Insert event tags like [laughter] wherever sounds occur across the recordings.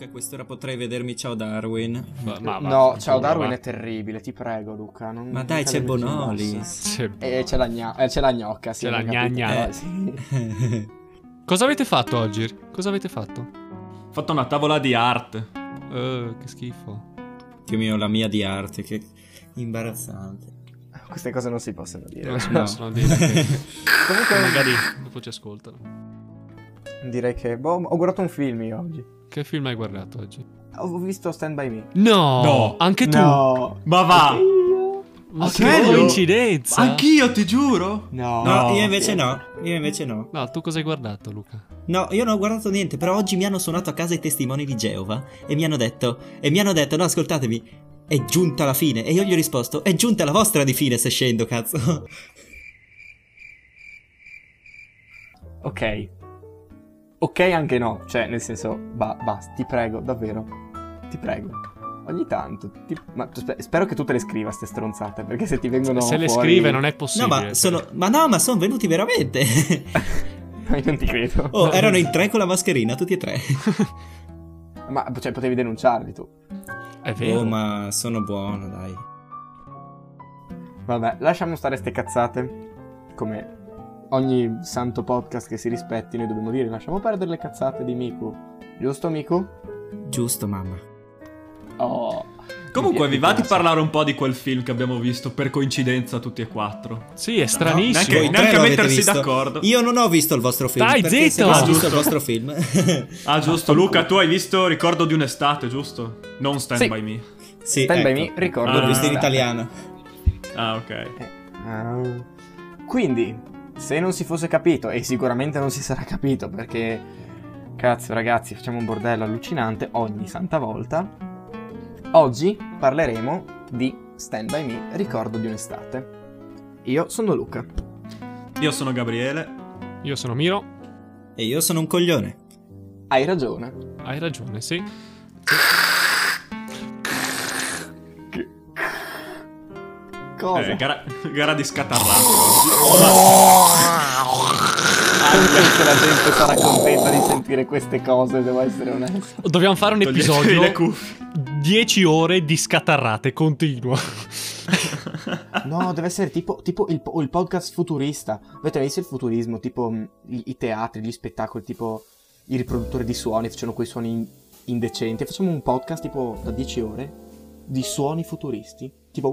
che a quest'ora potrei vedermi Ciao Darwin. Ma, ma, ma- no, ciao Darwin ma- è terribile, ti prego Luca. Non, Ma dai, c'è cadere sul Bonolis. basso. C'è- E c'è la, gna- eh, c'è la gnocca, sì. C'è la gnagna. Eh, sì. [laughs] Cosa avete fatto oggi? Cosa avete fatto? Ho fatto una tavola di art. Eh, che schifo. Dio mio, la mia di arte, che imbarazzante. Queste cose non si possono dire. Non si No. possono dire. che- [laughs] Comunque Magari [laughs] dopo ci ascoltano. direi che... Boh, ho guardato un film io oggi. Che film hai guardato oggi? Ho visto Stand By Me. No! No. Anche tu? No. Ma va! Ma che serio? coincidenza! Anch'io, ti giuro! No. No, No. io invece no. Io invece no. No, tu cosa hai guardato, Luca? No, io non ho guardato niente, però oggi mi hanno suonato a casa i testimoni di Geova e mi hanno detto, e mi hanno detto, no, ascoltatemi, è giunta la fine. E io gli ho risposto, è giunta la vostra di fine se scendo, cazzo. Ok. Ok anche no. Cioè, nel senso, ba- basta, ti prego, davvero. Ti prego. Ogni tanto. ti- Ma spero che tu te le scriva ste stronzate, perché se ti vengono Se le fuori- scrive non è No, possibile. ma sono, ma no, ma sono venuti veramente. No, [laughs] io non ti credo. Oh, erano in tre con la mascherina, tutti e tre. [laughs] Ma, cioè, potevi denunciarli tu. È vero. Oh, ma sono buono, dai. Vabbè, lasciamo stare ste cazzate. Come ogni santo podcast che si rispetti, noi dobbiamo dire lasciamo perdere le cazzate di Miku. Giusto, Miku? Giusto, mamma. Oh. Comunque, vi va di parlare un po' di quel film che abbiamo visto per coincidenza tutti e quattro? Sì, è stranissimo. neanche- Voi tre neanche lo avete mettersi visto? d'accordo. Io non ho visto il vostro film. Dai, zitto! Ah, visto il giusto. vostro film. Ah, giusto, [laughs] Luca, tu hai visto Ricordo di un'estate, giusto? Non Stand Sì. By Me. sì, Stand by ecco. me, ricordo. Ah. L'ho visto in italiano. Ah, ok. Eh, ah. Quindi, se non si fosse capito, e sicuramente non si sarà capito perché, cazzo ragazzi, facciamo un bordello allucinante ogni santa volta, oggi parleremo di Stand By Me, ricordo di un'estate. Io sono Luca. Io sono Gabriele. Io sono Miro. E io sono un coglione. Hai ragione. Hai ragione, sì. Cosa? Eh, gara, gara di scatarrato. Anche se la gente sarà contenta di sentire queste cose, devo essere onesto. Dobbiamo fare un episodio le cuffie. 10 ore di scatarrate continuo. No, deve essere tipo, tipo il, il podcast futurista. Avete mai visto il futurismo? Tipo mh, i, i teatri, gli spettacoli, tipo i riproduttori di suoni facciano quei suoni in- indecenti. Facciamo un podcast tipo da 10 ore di suoni futuristi. Tipo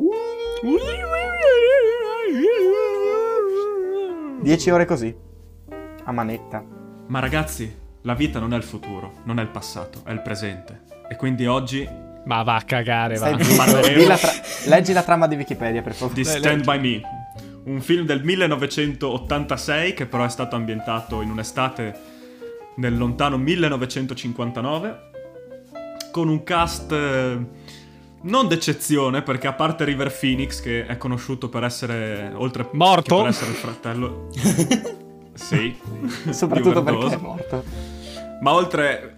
10 ore così. A manetta. Ma ragazzi, la vita non è il futuro, non è il passato, è il presente. E quindi oggi Ma va a cagare, va. Parleremo- tra- Leggi la trama di Wikipedia, per favore. di Stand By Me, un film del 1986 che però è stato ambientato in un'estate nel lontano 1959 con un cast eh, non d'eccezione perché a parte River Phoenix che è conosciuto per essere oltre Morto? che per essere il fratello [laughs] sì Soprattutto perché è morto. ma oltre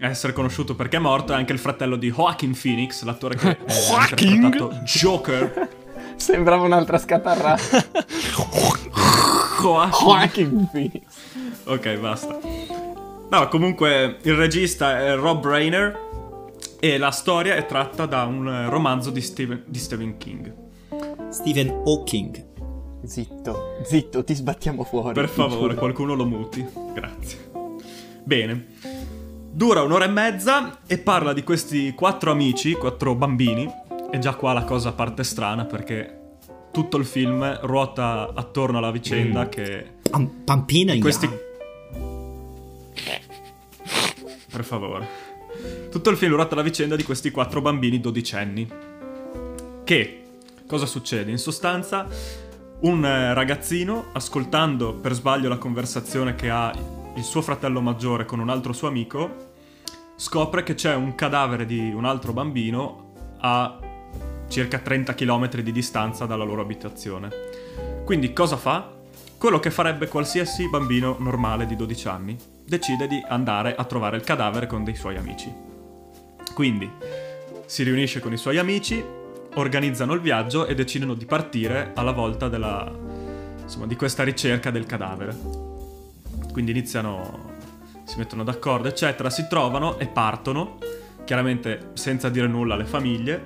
a essere conosciuto perché è morto è anche il fratello di Joaquin Phoenix l'attore che ha interpretato Joker [laughs] Sembrava un'altra. [laughs] Joaquin Joaquin Phoenix. Ok, basta. No, comunque il regista è Rob Reiner e la storia è tratta da un eh, romanzo di Stephen, di Stephen King. Stephen Hawking. Zitto, zitto, ti sbattiamo fuori. Per favore, giuro. qualcuno lo muti. Grazie. Bene. Dura un'ora e mezza e parla di questi quattro amici, quattro bambini. E già qua la cosa parte strana perché tutto il film ruota attorno alla vicenda che Pam- Pampina in questi... Per favore. Tutto il film ruota la vicenda di questi quattro bambini dodicenni. Che cosa succede? In sostanza, un eh, ragazzino, ascoltando per sbaglio la conversazione che ha il suo fratello maggiore con un altro suo amico, scopre che c'è un cadavere di un altro bambino a circa 30 km di distanza dalla loro abitazione. Quindi cosa fa? Quello che farebbe qualsiasi bambino normale di 12 anni. Decide di andare a trovare il cadavere con dei suoi amici. Quindi si riunisce con i suoi amici, organizzano il viaggio e decidono di partire alla volta della, insomma, di questa ricerca del cadavere. Quindi iniziano si mettono d'accordo, eccetera, si trovano e partono, chiaramente senza dire nulla alle famiglie,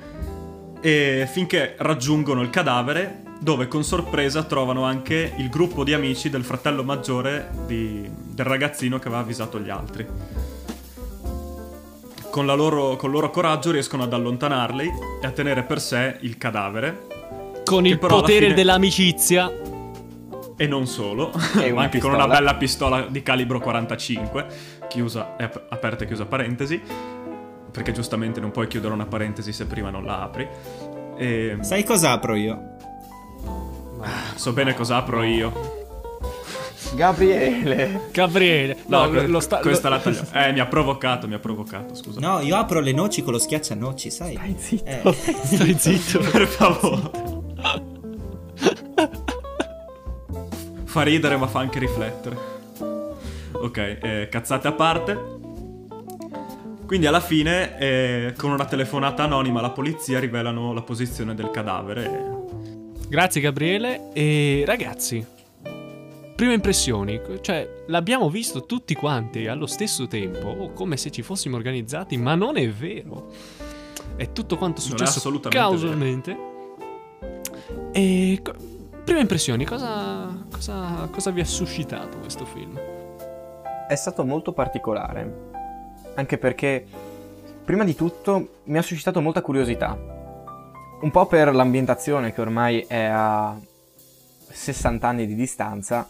e finché raggiungono il cadavere dove con sorpresa trovano anche il gruppo di amici del fratello maggiore di- del ragazzino che aveva avvisato gli altri. Con, la loro, con il loro coraggio riescono ad allontanarli e a tenere per sé il cadavere. Con il potere fine- dell'amicizia. E non solo, [laughs] ma anche con pistola. una bella pistola di calibro 45, chiusa, ap- aperta e chiusa parentesi, perché giustamente non puoi chiudere una parentesi se prima non la apri. E Sai cosa apro io? So bene cosa apro io. Gabriele. Gabriele. No, que- lo sta... questa lo- la taglio. Eh, mi ha provocato, mi ha provocato, scusa. No, io apro le noci con lo schiaccianoci, sai? Stai zitto. Eh, Stai zitto. Per favore. fa ridere ma fa anche riflettere. Ok, eh, cazzate a parte. Quindi alla fine, eh, con una telefonata anonima alla polizia, rivelano la posizione del cadavere. Grazie Gabriele. E ragazzi, prime impressioni, cioè l'abbiamo visto tutti quanti allo stesso tempo, come se ci fossimo organizzati, ma non è vero. È tutto quanto Non è successo assolutamente causalmente. E prime impressioni, cosa, cosa, cosa vi ha suscitato questo film? È stato molto particolare. Anche perché, prima di tutto, mi ha suscitato molta curiosità. Un po' per l'ambientazione che ormai è a 60 anni di distanza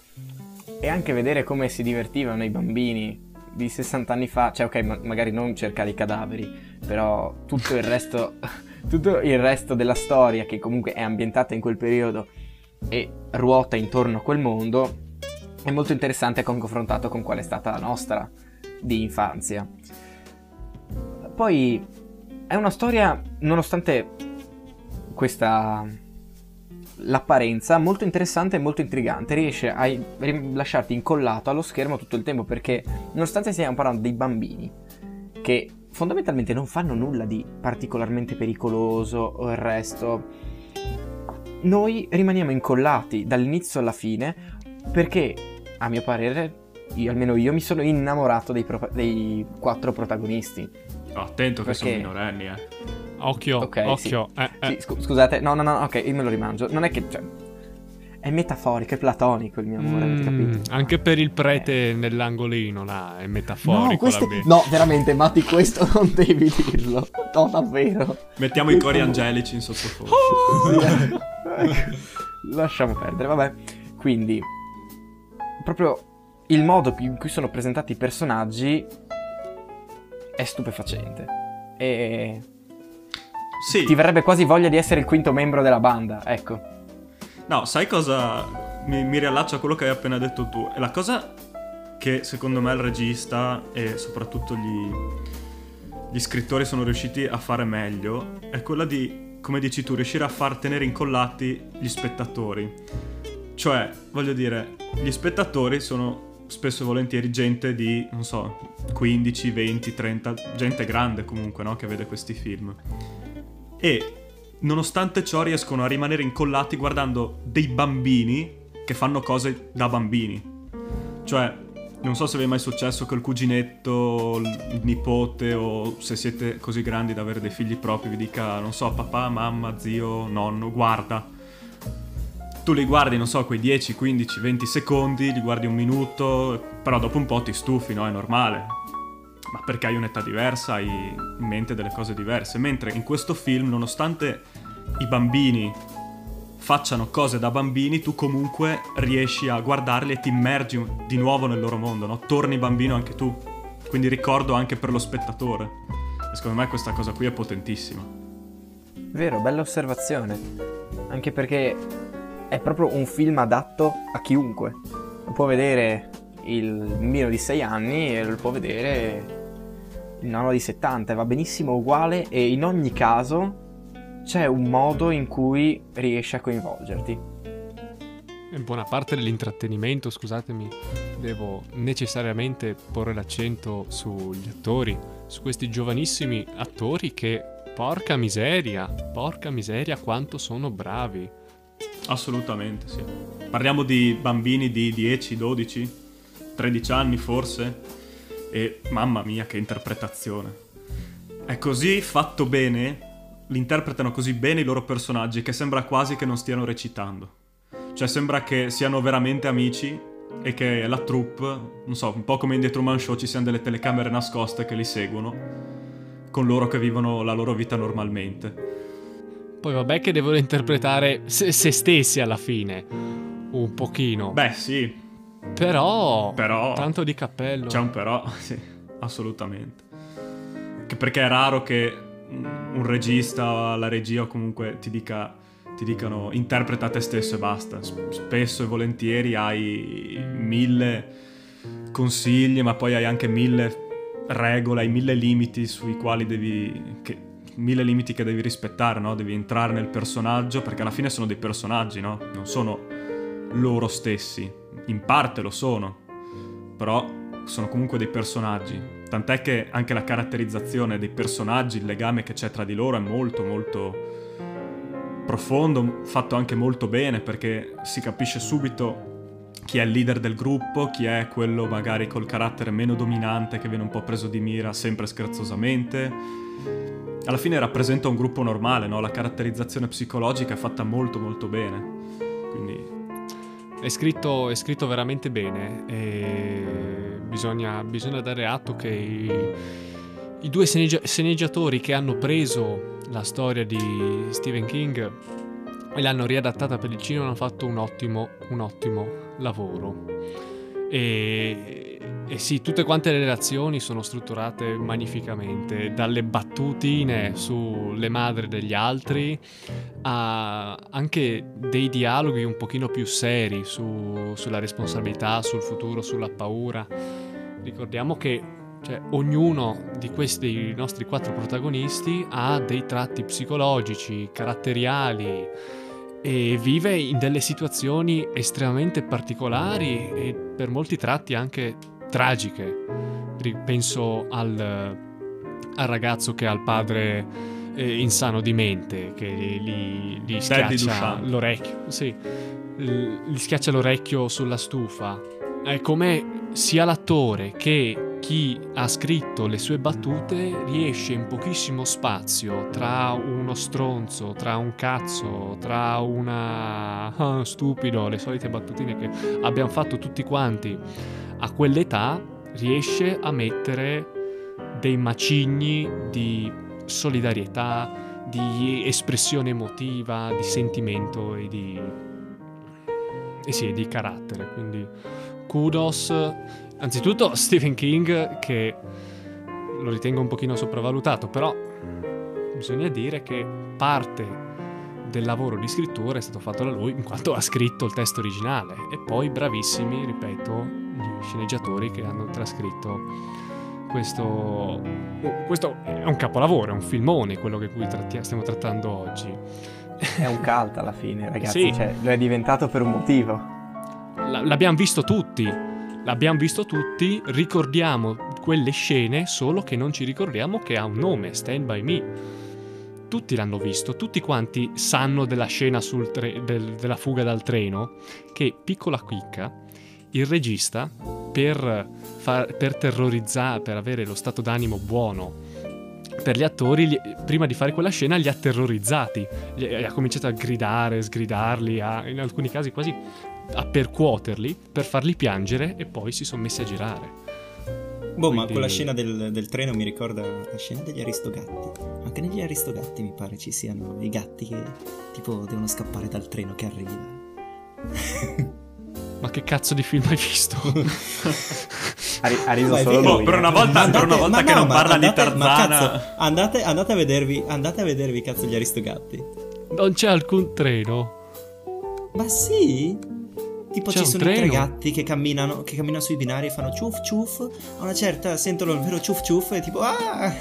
e anche vedere come si divertivano i bambini di 60 anni fa. Cioè, ok, ma- magari non cercare i cadaveri, però tutto il resto, [laughs] tutto il resto della storia che comunque è ambientata in quel periodo e ruota intorno a quel mondo è molto interessante confrontato con qual è stata la nostra di infanzia. Poi è una storia, nonostante questa l'apparenza, molto interessante e molto intrigante. Riesce a lasciarti incollato allo schermo tutto il tempo perché, nonostante stiamo parlando dei bambini che fondamentalmente non fanno nulla di particolarmente pericoloso o il resto, noi rimaniamo incollati dall'inizio alla fine perché, a mio parere, io, almeno io mi sono innamorato dei, pro- dei quattro protagonisti. Oh, attento che sono Perché? minorenni, eh. Occhio, Ok, occhio. Eh, eh. Sì, scu- scusate, no, no, no, ok, io me lo rimangio. Non è che. Cioè, è metaforico, è platonico il mio amore, avete Mm, capito? anche per il prete nell'angolino là, è metaforico. No, questo... no, veramente, Matti, questo [laughs] non devi dirlo. No, davvero. Mettiamo i cori angelici in sottofondo. [laughs] Lasciamo perdere, vabbè. Quindi, proprio il modo in cui sono presentati i personaggi è stupefacente. E Sì. ti verrebbe quasi voglia di essere il quinto membro della banda, ecco. No, sai cosa mi, mi riallaccio a quello che hai appena detto tu? È la cosa che secondo me il regista e soprattutto gli, gli scrittori sono riusciti a fare meglio è quella di, come dici tu, riuscire a far tenere incollati gli spettatori. Cioè, voglio dire, gli spettatori sono spesso e volentieri gente di, non so, 15, 20, 30, gente grande comunque, no? Che vede questi film. E nonostante ciò riescono a rimanere incollati guardando dei bambini che fanno cose da bambini. Cioè, non so se vi è mai successo col cuginetto, il nipote o se siete così grandi da avere dei figli propri vi dica, non so, papà, mamma, zio, nonno, guarda. Tu li guardi, non so, quei 10, 15, 20 secondi, li guardi un minuto, però dopo un po' ti stufi, no? È normale. Ma perché hai un'età diversa, hai in mente delle cose diverse. Mentre in questo film, nonostante i bambini facciano cose da bambini, tu comunque riesci a guardarli e ti immergi di nuovo nel loro mondo, no? Torni bambino anche tu. Quindi ricordo anche per lo spettatore. E secondo me questa cosa qui è potentissima. Vero, bella osservazione. Anche perché è proprio un film adatto a chiunque. Lo può vedere il bambino di 6 anni e lo può vedere il nonno di 70. Va benissimo uguale e in ogni caso c'è un modo in cui riesce a coinvolgerti. In buona parte dell'intrattenimento, scusatemi, devo necessariamente porre l'accento sugli attori, su questi giovanissimi attori che, porca miseria, porca miseria quanto sono bravi. Assolutamente, sì. Parliamo di bambini di 10, 12, 13 anni forse. E mamma mia, che interpretazione. È così fatto bene, li interpretano così bene i loro personaggi che sembra quasi che non stiano recitando. Cioè sembra che siano veramente amici e che la troupe, non so, un po' come in The Truman Show ci siano delle telecamere nascoste che li seguono, con loro che vivono la loro vita normalmente. Poi vabbè che devono interpretare se, se stessi alla fine, un pochino. Beh sì, Però, Però- tanto di cappello. c'è un però, [laughs] sì, assolutamente. Che perché è raro che un regista, la regia o comunque ti dica ti dicano interpreta te stesso e basta. Spesso e volentieri hai mille consigli, ma poi hai anche mille regole, hai mille limiti sui quali devi. Che, mille limiti che devi rispettare, no? Devi entrare nel personaggio, perché alla fine sono dei personaggi, no? Non sono loro stessi. In parte lo sono, però sono comunque dei personaggi. Tant'è che anche la caratterizzazione dei personaggi, il legame che c'è tra di loro è molto molto profondo, fatto anche molto bene perché si capisce subito chi è il leader del gruppo, chi è quello magari col carattere meno dominante che viene un po' preso di mira sempre scherzosamente. Alla fine rappresenta un gruppo normale, no? La caratterizzazione psicologica è fatta molto molto bene. Quindi È scritto, è scritto veramente bene e bisogna, bisogna dare atto che i, i due sceneggia- sceneggiatori che hanno preso la storia di Stephen King e l'hanno riadattata per il cinema hanno fatto un ottimo, un ottimo lavoro. E, e sì, tutte quante le relazioni sono strutturate magnificamente, dalle battutine sulle madri degli altri a anche dei dialoghi un pochino più seri su- sulla responsabilità, sul futuro, sulla paura. Ricordiamo che cioè, ognuno di questi nostri quattro protagonisti ha dei tratti psicologici, caratteriali e vive in delle situazioni estremamente particolari e per molti tratti anche tragiche. Penso al, al ragazzo che ha il padre eh, insano di mente che gli, gli- schiaccia l'orecchio. Sì, gli schiaccia l'orecchio sulla stufa. È come sia l'attore che chi ha scritto le sue battute riesce in pochissimo spazio tra uno stronzo, tra un cazzo, tra una [laughs] ah, stupido, le solite battutine che abbiamo fatto tutti quanti a quell'età, riesce a mettere dei macigni di solidarietà, di espressione emotiva, di sentimento e di e sì, di carattere. Quindi kudos anzitutto [laughs] Stephen King che lo ritengo un pochino sopravvalutato, però bisogna dire che parte del lavoro di scrittura è stato fatto da lui in quanto ha scritto il testo originale e poi bravissimi, ripeto, gli sceneggiatori che hanno trascritto questo oh, questo è un capolavoro, è un filmone quello che cui tratti- stiamo trattando oggi. È un cult alla fine, ragazzi. Sì. Cioè, lo è diventato per un motivo. L- l'abbiamo visto tutti. L'abbiamo visto tutti, ricordiamo quelle scene, solo che non ci ricordiamo che ha un nome, Stand By Me. Tutti l'hanno visto, tutti quanti sanno della scena sul tre- del- della fuga dal treno, che, piccola chicca, il regista, per, far- per terrorizzare, per avere lo stato d'animo buono per gli attori, li- prima di fare quella scena li ha terrorizzati, Gli- ha cominciato a gridare, sgridarli, a- in alcuni casi quasi a percuoterli per farli piangere e poi si sono messi a girare. Boh, ma Quindi- quella scena del, del treno mi ricorda la scena degli Aristogatti. Anche negli Aristogatti mi pare ci siano i gatti che tipo devono scappare dal treno che arriva. [laughs] Ma che cazzo di film hai visto? [laughs] Ha, ri- ha riso solo lui. per eh. una volta- Ma per una volta che non ma parla di andate- ma Tarzana. cazzo, andate, andate a vedervi, andate a vedervi cazzo gli Aristogatti. non c'è alcun treno. Ma sì? Tipo C'è ci sono i tre treno? gatti che camminano, che camminano sui binari e fanno ciuff ciuff. A una certa sentono il vero ciuff ciuff e tipo ah! [laughs]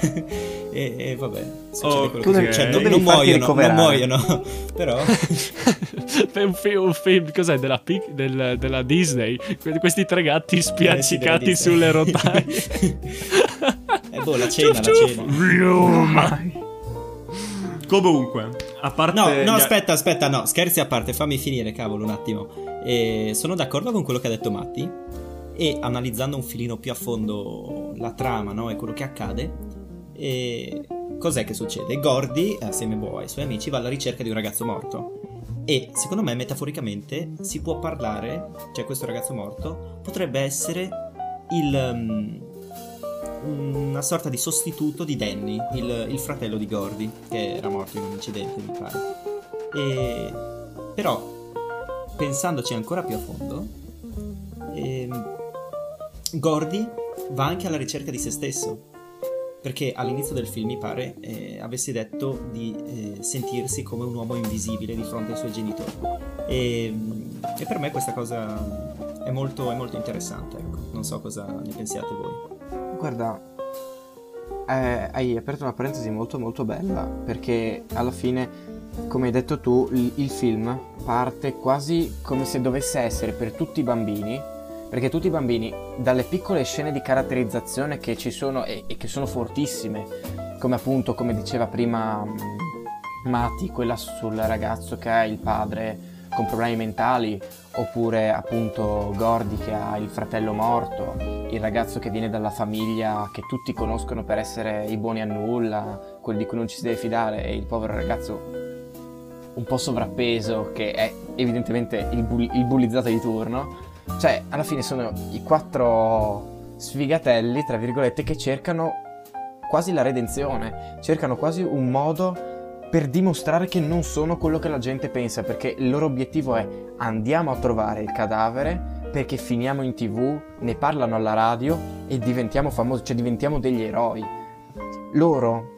e, e vabbè, succede Oh, quello tu che tu Non, non muoiono, non muoiono. [laughs] Però [laughs] è un, fi- un film, cos'è? Della, Pic- del- della Disney. Que- Questi tre gatti spiaccicati sulle rotaie. Eh, boh, la cena, Ciuff, la ciuff. cena. Mai. Comunque, a parte... No, no, aspetta, aspetta, no, scherzi a parte, fammi finire, cavolo, un attimo. E sono d'accordo con quello che ha detto Matti, e analizzando un filino più a fondo la trama no, e quello che accade, e cos'è che succede? Gordy, assieme boh, ai suoi amici, va alla ricerca di un ragazzo morto. E secondo me, metaforicamente, si può parlare, cioè questo ragazzo morto potrebbe essere il, um, una sorta di sostituto di Danny, il, il, fratello di Gordy, che era morto in un incidente, mi pare. E, però, pensandoci ancora più a fondo, ehm, Gordy va anche alla ricerca di se stesso. Perché all'inizio del film mi pare eh, avessi detto di eh, sentirsi come un uomo invisibile di fronte ai suoi genitori. E, e per me questa cosa è molto, è molto interessante. Ecco. Non so cosa ne pensiate voi. Guarda, eh, hai aperto una parentesi molto molto bella perché alla fine, come hai detto tu, il, il film parte quasi come se dovesse essere per tutti i bambini perché tutti i bambini, dalle piccole scene di caratterizzazione che ci sono e, e che sono fortissime, come appunto, come diceva prima mm, Matti, quella sul ragazzo che ha il padre con problemi mentali, oppure appunto Gordy che ha il fratello morto, il ragazzo che viene dalla famiglia che tutti conoscono per essere i buoni a nulla, quelli di cui non ci si deve fidare, e il povero ragazzo un po' sovrappeso che è evidentemente il, bull- il bullizzato di turno. Cioè, alla fine sono i quattro sfigatelli, tra virgolette, che cercano quasi la redenzione, cercano quasi un modo per dimostrare che non sono quello che la gente pensa, perché il loro obiettivo è andiamo a trovare il cadavere perché finiamo in tv, ne parlano alla radio e diventiamo famosi, cioè diventiamo degli eroi. Loro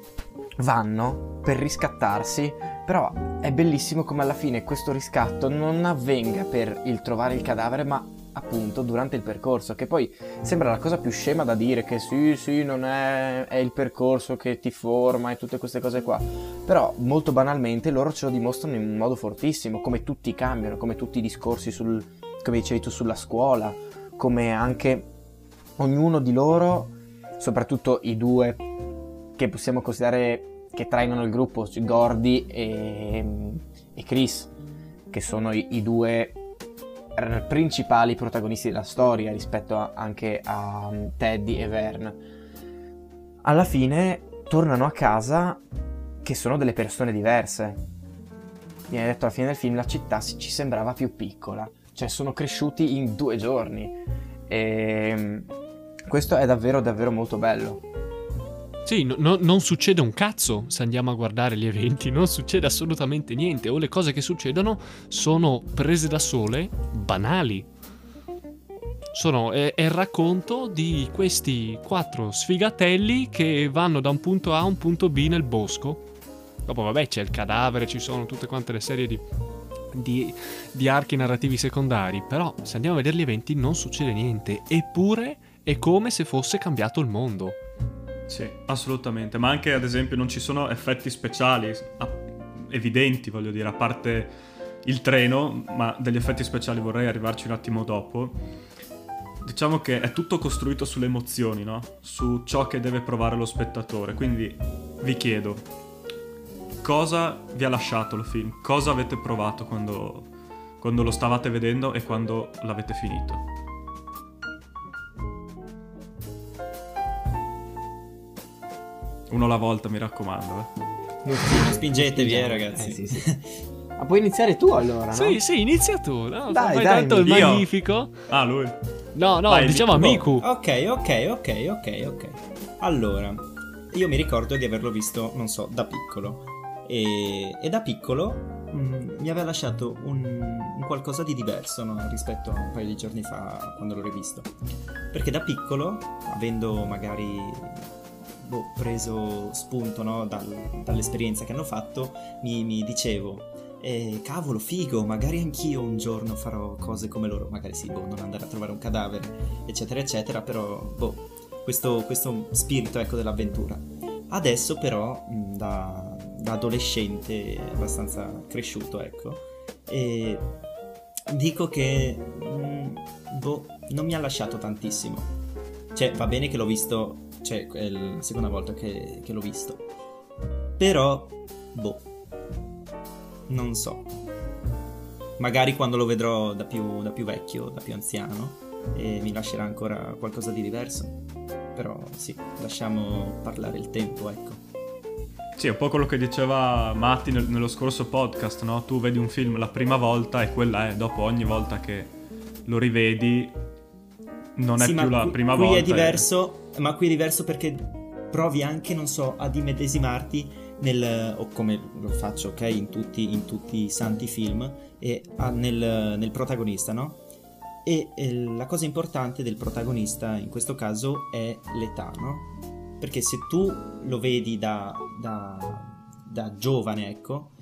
vanno per riscattarsi, però è bellissimo come alla fine questo riscatto non avvenga per il trovare il cadavere, ma appunto durante il percorso, che poi sembra la cosa più scema da dire, che sì, sì, non è, è il percorso che ti forma e tutte queste cose qua, però molto banalmente loro ce lo dimostrano in modo fortissimo, come tutti cambiano, come tutti i discorsi sul, come dicevi tu, sulla scuola, come anche ognuno di loro, soprattutto i due che possiamo considerare che trainano il gruppo, Gordy e, e Chris, che sono i, i due principali protagonisti della storia rispetto a, anche a Teddy e Vern. Alla fine tornano a casa che sono delle persone diverse. Viene detto alla fine del film la città ci sembrava più piccola, cioè sono cresciuti in due giorni. E um, questo è davvero davvero molto bello. Sì, no, non succede un cazzo se andiamo a guardare gli eventi, non succede assolutamente niente, o le cose che succedono sono prese da sole, banali. Sono, è, è il racconto di questi quattro sfigatelli che vanno da un punto A a un punto B nel bosco. Dopo, vabbè, c'è il cadavere, ci sono tutte quante le serie di, di, di archi narrativi secondari, però se andiamo a vedere gli eventi non succede niente, eppure è come se fosse cambiato il mondo. Sì, assolutamente, ma anche ad esempio non ci sono effetti speciali evidenti, voglio dire, a parte il treno, ma degli effetti speciali vorrei arrivarci un attimo dopo. Diciamo che è tutto costruito sulle emozioni, no? Su ciò che deve provare lo spettatore. Quindi vi chiedo, cosa vi ha lasciato il film? Cosa avete provato quando, quando lo stavate vedendo e quando l'avete finito? Uno alla volta, mi raccomando. Eh. Non, non spingetevi, eh, ragazzi. Eh, sì, sì. Ma puoi iniziare tu allora? No? Sì, sì, inizia tu. No? Dai, Fai dai, tanto il io. magnifico. Ah, lui. No, no, Vai, diciamo amico. Ok, ok, ok, ok, ok. Allora, io mi ricordo di averlo visto, non so, da piccolo. E, e da piccolo mh, mm, mi aveva lasciato un, un qualcosa di diverso no? rispetto a un paio di giorni fa quando l'ho rivisto. Perché da piccolo, avendo magari boh, preso spunto no, dal, dall'esperienza che hanno fatto, mi, mi dicevo, eh, cavolo, figo, magari anch'io un giorno farò cose come loro, magari sì, boh, non andare a trovare un cadavere, eccetera, eccetera, però, boh, questo, questo spirito, ecco, dell'avventura. Adesso però, da, da adolescente abbastanza cresciuto, ecco, e dico che, mh, boh, non mi ha lasciato tantissimo. Cioè, va bene che l'ho visto cioè, è la seconda volta che, che l'ho visto. Però, boh, non so. Magari quando lo vedrò da più, da più vecchio, da più anziano, e mi lascerà ancora qualcosa di diverso. Però sì, lasciamo parlare il tempo, ecco. Sì, è un po' quello che diceva Matti nel- nello scorso podcast, no? Tu vedi un film la prima volta e quella è, dopo ogni volta che lo rivedi non è Sì, ma più la qui- prima qui volta. è diverso, ma qui è diverso perché provi anche, non so, ad immedesimarti nel, o come lo faccio, ok, in tutti, in tutti i santi film, e a- nel, nel protagonista, no? E eh, la cosa importante del protagonista in questo caso è l'età, no? Perché se tu lo vedi da, da, da giovane, ecco,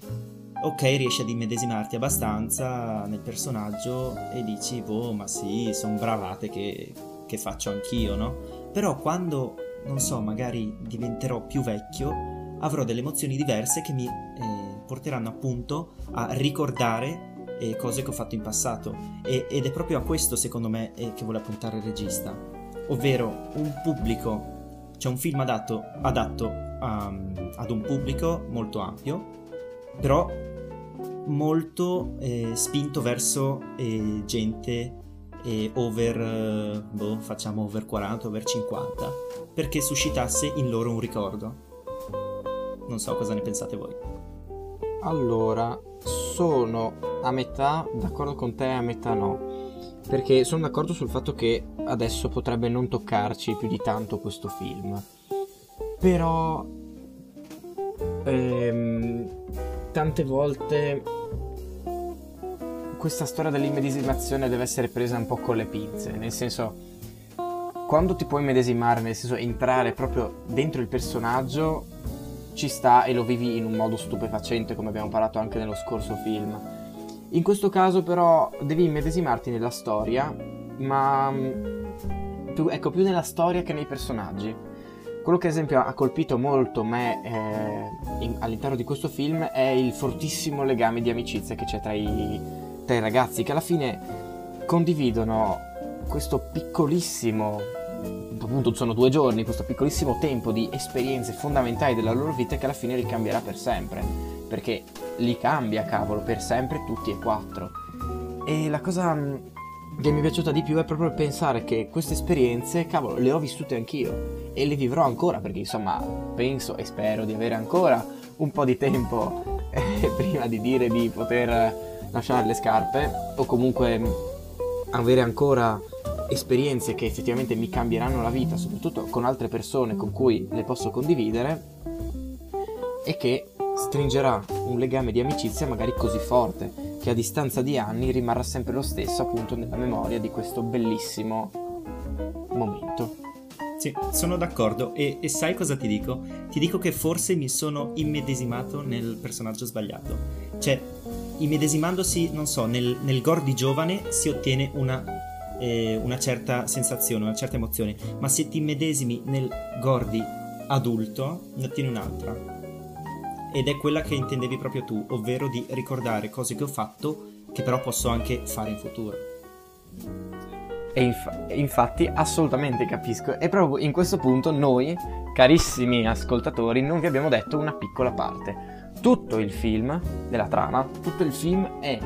ok, riesci ad immedesimarti abbastanza nel personaggio e dici, boh, ma sì, sono bravate che, che faccio anch'io, no? Però quando, non so, magari diventerò più vecchio, avrò delle emozioni diverse che mi eh, porteranno appunto a ricordare eh, cose che ho fatto in passato. E- ed è proprio a questo, secondo me, eh, che vuole puntare il regista. Ovvero un pubblico, cioè un film adatto, adatto a- ad un pubblico molto ampio, però molto eh, spinto verso eh, gente eh, over, eh, boh, facciamo over 40, over 50, perché suscitasse in loro un ricordo. Non so cosa ne pensate voi. Allora, sono a metà d'accordo con te a metà no. Perché sono d'accordo sul fatto che adesso potrebbe non toccarci più di tanto questo film. Però ehm, tante volte questa storia dell'immedesimazione deve essere presa un po' con le pinze, nel senso quando ti puoi medesimare, nel senso entrare proprio dentro il personaggio, ci sta e lo vivi in un modo stupefacente come abbiamo parlato anche nello scorso film. In questo caso però devi immedesimarti nella storia, ma mm, più, ecco, più nella storia che nei personaggi. Quello che ad esempio ha colpito molto me eh, in- all'interno di questo film è il fortissimo legame di amicizia che c'è tra i, tra i ragazzi, che alla fine condividono questo piccolissimo, appunto sono due giorni, questo piccolissimo tempo di esperienze fondamentali della loro vita che alla fine li cambierà per sempre, perché li cambia, cavolo, per sempre tutti e quattro. E la cosa mh, che mi è piaciuta di più è proprio pensare che queste esperienze, cavolo, le ho vissute anch'io. E le vivrò ancora, perché insomma penso e spero di avere ancora un po' di tempo [laughs] eh, prima di dire di poter lasciare le scarpe. O comunque mh, avere ancora esperienze che effettivamente mi cambieranno la vita, soprattutto con altre persone con cui le posso condividere. E che stringerà un legame di amicizia magari così forte che a distanza di anni rimarrà sempre lo stesso appunto nella memoria di questo bellissimo momento. Sì, sono d'accordo e, e sai cosa ti dico? Ti dico che forse mi sono immedesimato nel personaggio sbagliato. Cioè, immedesimandosi, non so, nel, nel Gordy giovane si ottiene una, eh, una certa sensazione, una certa emozione, ma se ti immedesimi nel Gordy adulto ne ottieni un'altra. Ed è quella che intendevi proprio tu, ovvero di ricordare cose che ho fatto che però posso anche fare in futuro. E inf- infatti assolutamente capisco. E proprio in questo punto noi, carissimi ascoltatori, non vi abbiamo detto una piccola parte. Tutto il film, della trama, tutto il film è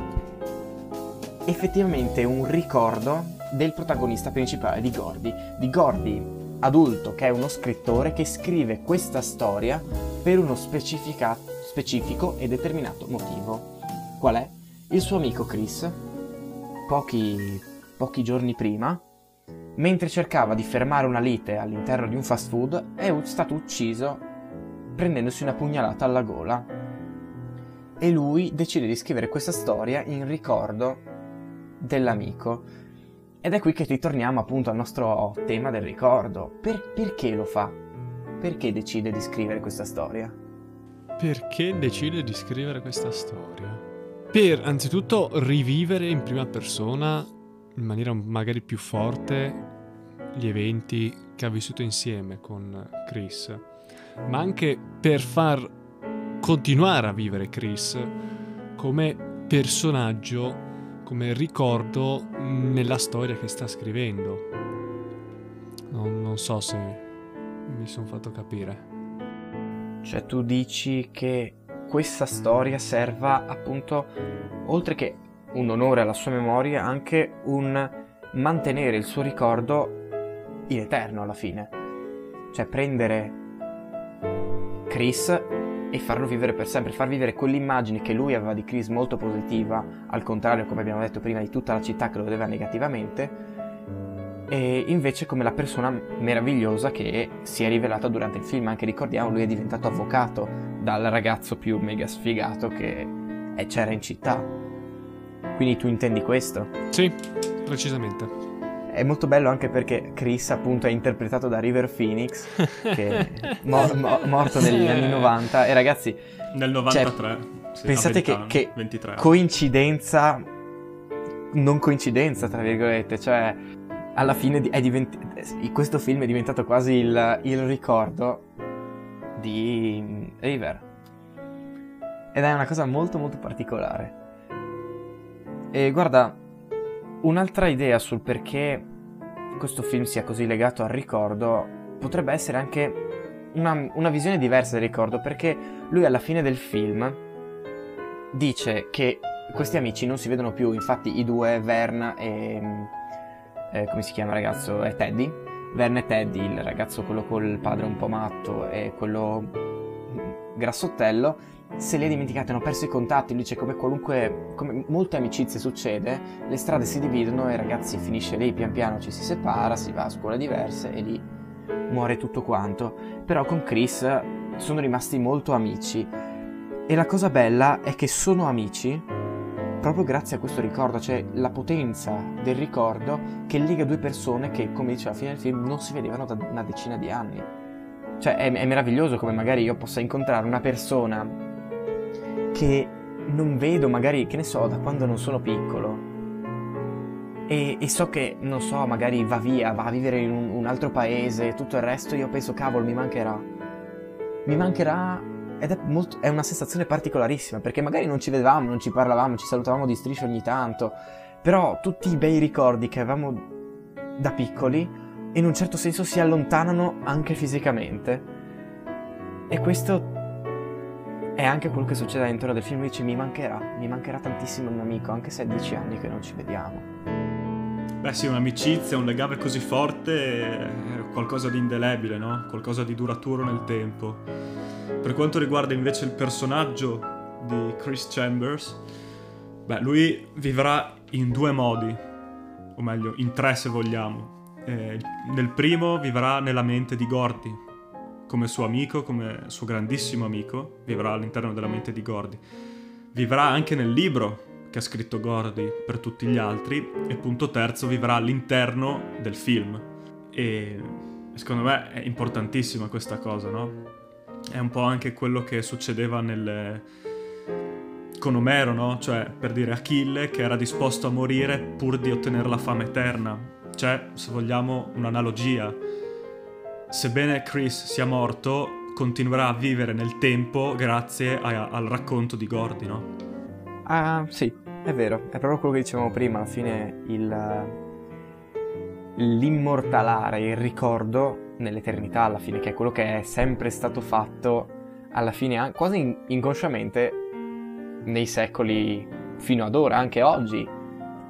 effettivamente un ricordo del protagonista principale di Gordy. Di Gordy, adulto, che è uno scrittore che scrive questa storia per uno specifico e determinato motivo. Qual è? Il suo amico Chris, pochi pochi giorni prima, mentre cercava di fermare una lite all'interno di un fast food, è stato ucciso prendendosi una pugnalata alla gola. E lui decide di scrivere questa storia in ricordo dell'amico. Ed è qui che ritorniamo appunto al nostro tema del ricordo. Per- perché lo fa? Perché decide di scrivere questa storia? Perché decide di scrivere questa storia? Per anzitutto rivivere in prima persona, in maniera magari più forte, gli eventi che ha vissuto insieme con Chris, ma anche per far continuare a vivere Chris come personaggio, come ricordo nella storia che sta scrivendo. Non, non so se mi sono fatto capire. Cioè tu dici che questa storia serva appunto, oltre che un onore alla sua memoria, anche un mantenere il suo ricordo in eterno alla fine. Cioè prendere Chris e farlo vivere per sempre, far vivere quell'immagine che lui aveva di Chris molto positiva, al contrario, come abbiamo detto prima, di tutta la città che lo vedeva negativamente, e invece come la persona meravigliosa che si è rivelata durante il film. Anche ricordiamo, lui è diventato avvocato dal ragazzo più mega sfigato che c'era in città. Quindi tu intendi questo? Sì, precisamente. È molto bello anche perché Chris appunto è interpretato da River Phoenix, che è mo- [laughs] mo- morto negli anni 90. E ragazzi... Nel 93. Cioè, sì, pensate che, che 23 coincidenza, non coincidenza tra virgolette, cioè alla fine divent- questo film è diventato quasi il, il ricordo di River. Ed è una cosa molto molto particolare. E guarda, un'altra idea sul perché questo film sia così legato al ricordo potrebbe essere anche una, una visione diversa del ricordo, perché lui alla fine del film dice che questi amici non si vedono più, infatti i due, Vern e... Eh, come si chiama il ragazzo? È Teddy. Vern e Teddy, il ragazzo quello col padre un po' matto e quello grassottello, se li ha dimenticati, hanno perso i contatti, lui dice come qualunque, come molte amicizie succede, le strade si dividono e ragazzi finisce lì, pian piano ci si separa, si va a scuole diverse e lì muore tutto quanto. Però con Chris sono rimasti molto amici e la cosa bella è che sono amici proprio grazie a questo ricordo, cioè la potenza del ricordo che lega due persone che, come diceva fine del film, non si vedevano da una decina di anni. Cioè è, è meraviglioso come magari io possa incontrare una persona che non vedo magari, che ne so, da quando non sono piccolo. E, e, so che, non so, magari va via, va a vivere in un, un altro paese e tutto il resto, io penso, cavolo, mi mancherà. Mi mancherà ed è, molto, è, una sensazione particolarissima, perché magari non ci vedevamo, non ci parlavamo, ci salutavamo di striscio ogni tanto, però tutti i bei ricordi che avevamo da piccoli in un certo senso si allontanano anche fisicamente. E questo è anche quello che succede all'interno del film, dice mi mancherà, mi mancherà tantissimo mio amico, anche se è dieci anni che non ci vediamo. Beh sì, un'amicizia, un legame così forte è qualcosa di indelebile, no? Qualcosa di duraturo nel tempo. Per quanto riguarda invece il personaggio di Chris Chambers, beh, lui vivrà in due modi, o meglio, in tre se vogliamo. Eh, nel primo vivrà nella mente di Gordy, come suo amico, come suo grandissimo amico, vivrà all'interno della mente di Gordy. Vivrà anche nel libro che ha scritto Gordy per tutti gli altri e punto terzo vivrà all'interno del film. E secondo me è importantissima questa cosa, no? È un po' anche quello che succedeva nel... con Omero, no? Cioè, per dire Achille che era disposto a morire pur di ottenere la fama eterna. Cioè, se vogliamo un'analogia, sebbene Chris sia morto, continuerà a vivere nel tempo grazie a, al racconto di Gordy, no? Ah, sì, è vero, è proprio quello che dicevamo prima, alla fine il l'immortalare, il ricordo nell'eternità alla fine, che è quello che è sempre stato fatto alla fine, quasi inconsciamente, nei secoli fino ad ora, anche oggi.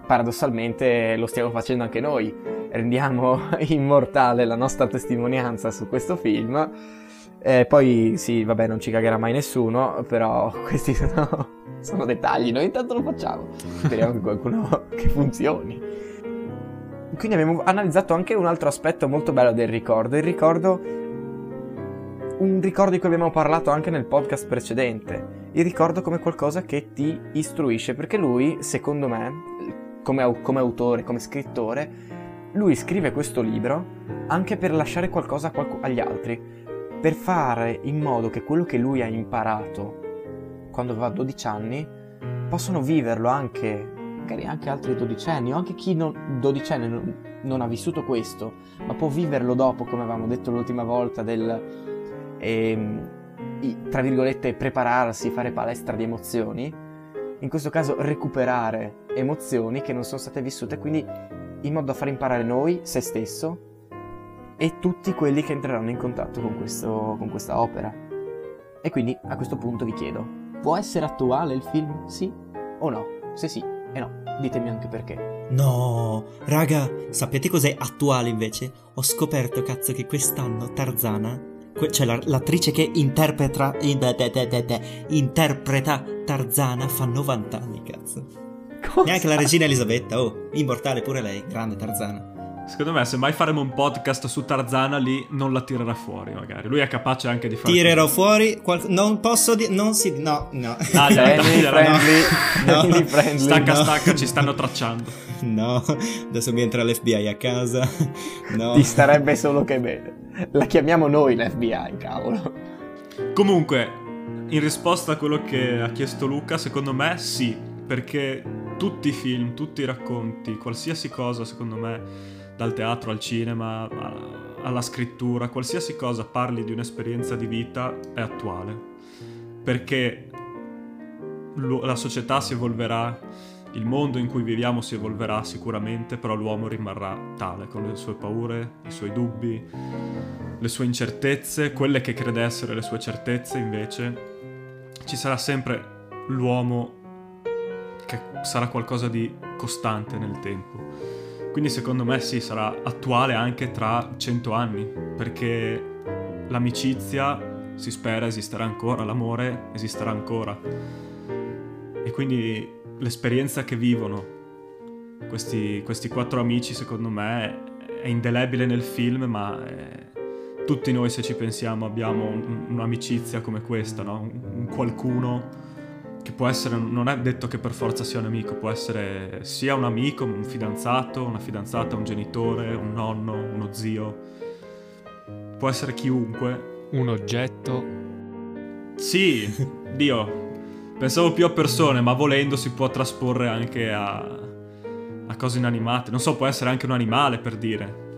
Paradossalmente lo stiamo facendo anche noi, rendiamo [laughs] immortale la nostra testimonianza su questo film. E poi sì, vabbè, non ci cagherà mai nessuno, però [laughs] questi sono, sono dettagli, noi intanto lo facciamo. Speriamo che qualcuno [laughs] che funzioni quindi abbiamo analizzato anche un altro aspetto molto bello del ricordo, il ricordo un ricordo di cui abbiamo parlato anche nel podcast precedente, il ricordo come qualcosa che ti istruisce, perché lui, secondo me, come, come autore, come scrittore, lui scrive questo libro anche per lasciare qualcosa a qualc- agli altri, per fare in modo che quello che lui ha imparato quando aveva 12 anni possano viverlo anche magari anche altri dodicenni o anche chi non, dodicenne non, non, ha vissuto questo, ma può viverlo dopo, come avevamo detto l'ultima volta, del, ehm, tra virgolette, prepararsi, fare palestra di emozioni, in questo caso recuperare emozioni che non sono state vissute, quindi in modo da far imparare noi, se stesso, e tutti quelli che entreranno in contatto con, questo, con questa opera. E quindi a questo punto vi chiedo, può essere attuale il film? Sì o no? Se sì, E no, ditemi anche perché. No, raga, sapete cos'è attuale invece? Ho scoperto, cazzo, che quest'anno Tarzana, cioè la- l'attrice che interpreta, interpreta Tarzana fa 90 anni, cazzo. Cosa? Neanche la regina Elisabetta, oh, immortale pure lei, grande Tarzana. Secondo me, se mai faremo un podcast su Tarzana, lì non la tirerà fuori, magari. Lui è capace anche di fare. Tirerò fuori, qual- non posso dire, non si, no, no. Dai, dai, dai, dai, friendly, [laughs] No. family friendly. Stacca, no. stacca, ci stanno tracciando. No, adesso mi entra l'FBI a casa. No. Ti starebbe solo che bene. La chiamiamo noi l'FBI, cavolo. Comunque, in risposta a quello che ha chiesto Luca, secondo me sì, perché tutti i film, tutti i racconti, qualsiasi cosa, secondo me, dal teatro al cinema, alla scrittura, qualsiasi cosa parli di un'esperienza di vita è attuale. Perché la società si evolverà, il mondo in cui viviamo si evolverà sicuramente, però l'uomo rimarrà tale, con le sue paure, i suoi dubbi, le sue incertezze, quelle che crede essere le sue certezze invece, ci sarà sempre l'uomo che sarà qualcosa di costante nel tempo. Quindi secondo me sì, sarà attuale anche tra cento anni, perché l'amicizia si spera esisterà ancora, l'amore esisterà ancora. E quindi l'esperienza che vivono questi, questi quattro amici secondo me è indelebile nel film, ma è- tutti noi se ci pensiamo abbiamo un- un'amicizia come questa, no? un, un qualcuno che può essere, non è detto che per forza sia un amico, può essere sia un amico, un fidanzato, una fidanzata, un genitore, un nonno, uno zio, può essere chiunque. Un oggetto. Sì, Dio, pensavo più a persone, ma volendo si può trasporre anche a, a cose inanimate. Non so, può essere anche un animale per dire.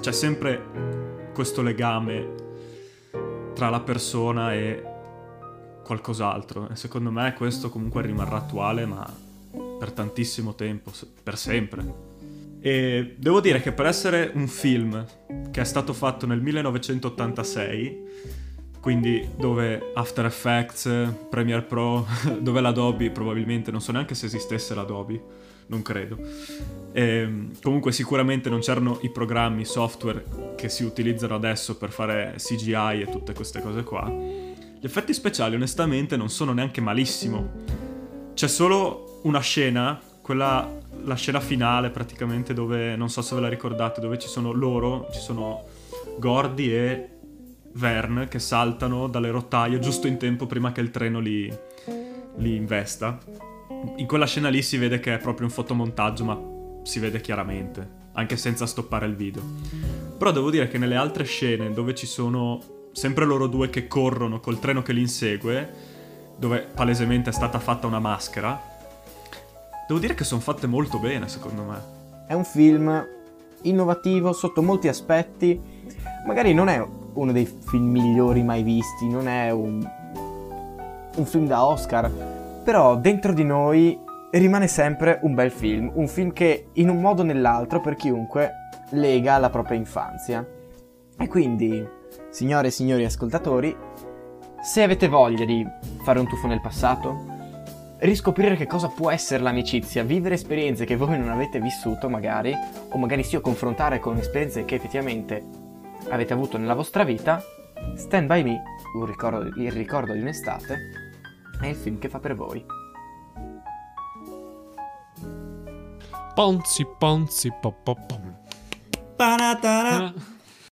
C'è sempre questo legame tra la persona e qualcos'altro. E secondo me questo comunque rimarrà attuale, ma per tantissimo tempo, per sempre. E devo dire che per essere un film che è stato fatto nel 1986, quindi dove After Effects, Premiere Pro, [laughs] dove l'Adobe probabilmente, non so neanche se esistesse l'Adobe, non credo. Ehm, comunque sicuramente non c'erano i programmi, i software che si utilizzano adesso per fare CGI e tutte queste cose qua. Gli effetti speciali onestamente non sono neanche malissimo. C'è solo una scena, quella la scena finale praticamente dove non so se ve la ricordate, dove ci sono loro, ci sono Gordy e Vern che saltano dalle rotaie giusto in tempo prima che il treno li, li investa. In quella scena lì si vede che è proprio un fotomontaggio, ma si vede chiaramente, anche senza stoppare il video. Però devo dire che nelle altre scene dove ci sono sempre loro due che corrono col treno che li insegue, dove palesemente è stata fatta una maschera, devo dire che sono fatte molto bene, secondo me. È un film innovativo sotto molti aspetti. Magari non è uno dei film migliori mai visti, non è un, un film da Oscar, però dentro di noi rimane sempre un bel film, un film che in un modo o nell'altro per chiunque lega la propria infanzia. E quindi, signore e signori ascoltatori, se avete voglia di fare un tuffo nel passato, riscoprire che cosa può essere l'amicizia, vivere esperienze che voi non avete vissuto magari, o magari sì o confrontare con esperienze che effettivamente avete avuto nella vostra vita, Stand By Me, un ricordo- il ricordo di un'estate, è il film che fa per voi. Ponzi, ponzi, po,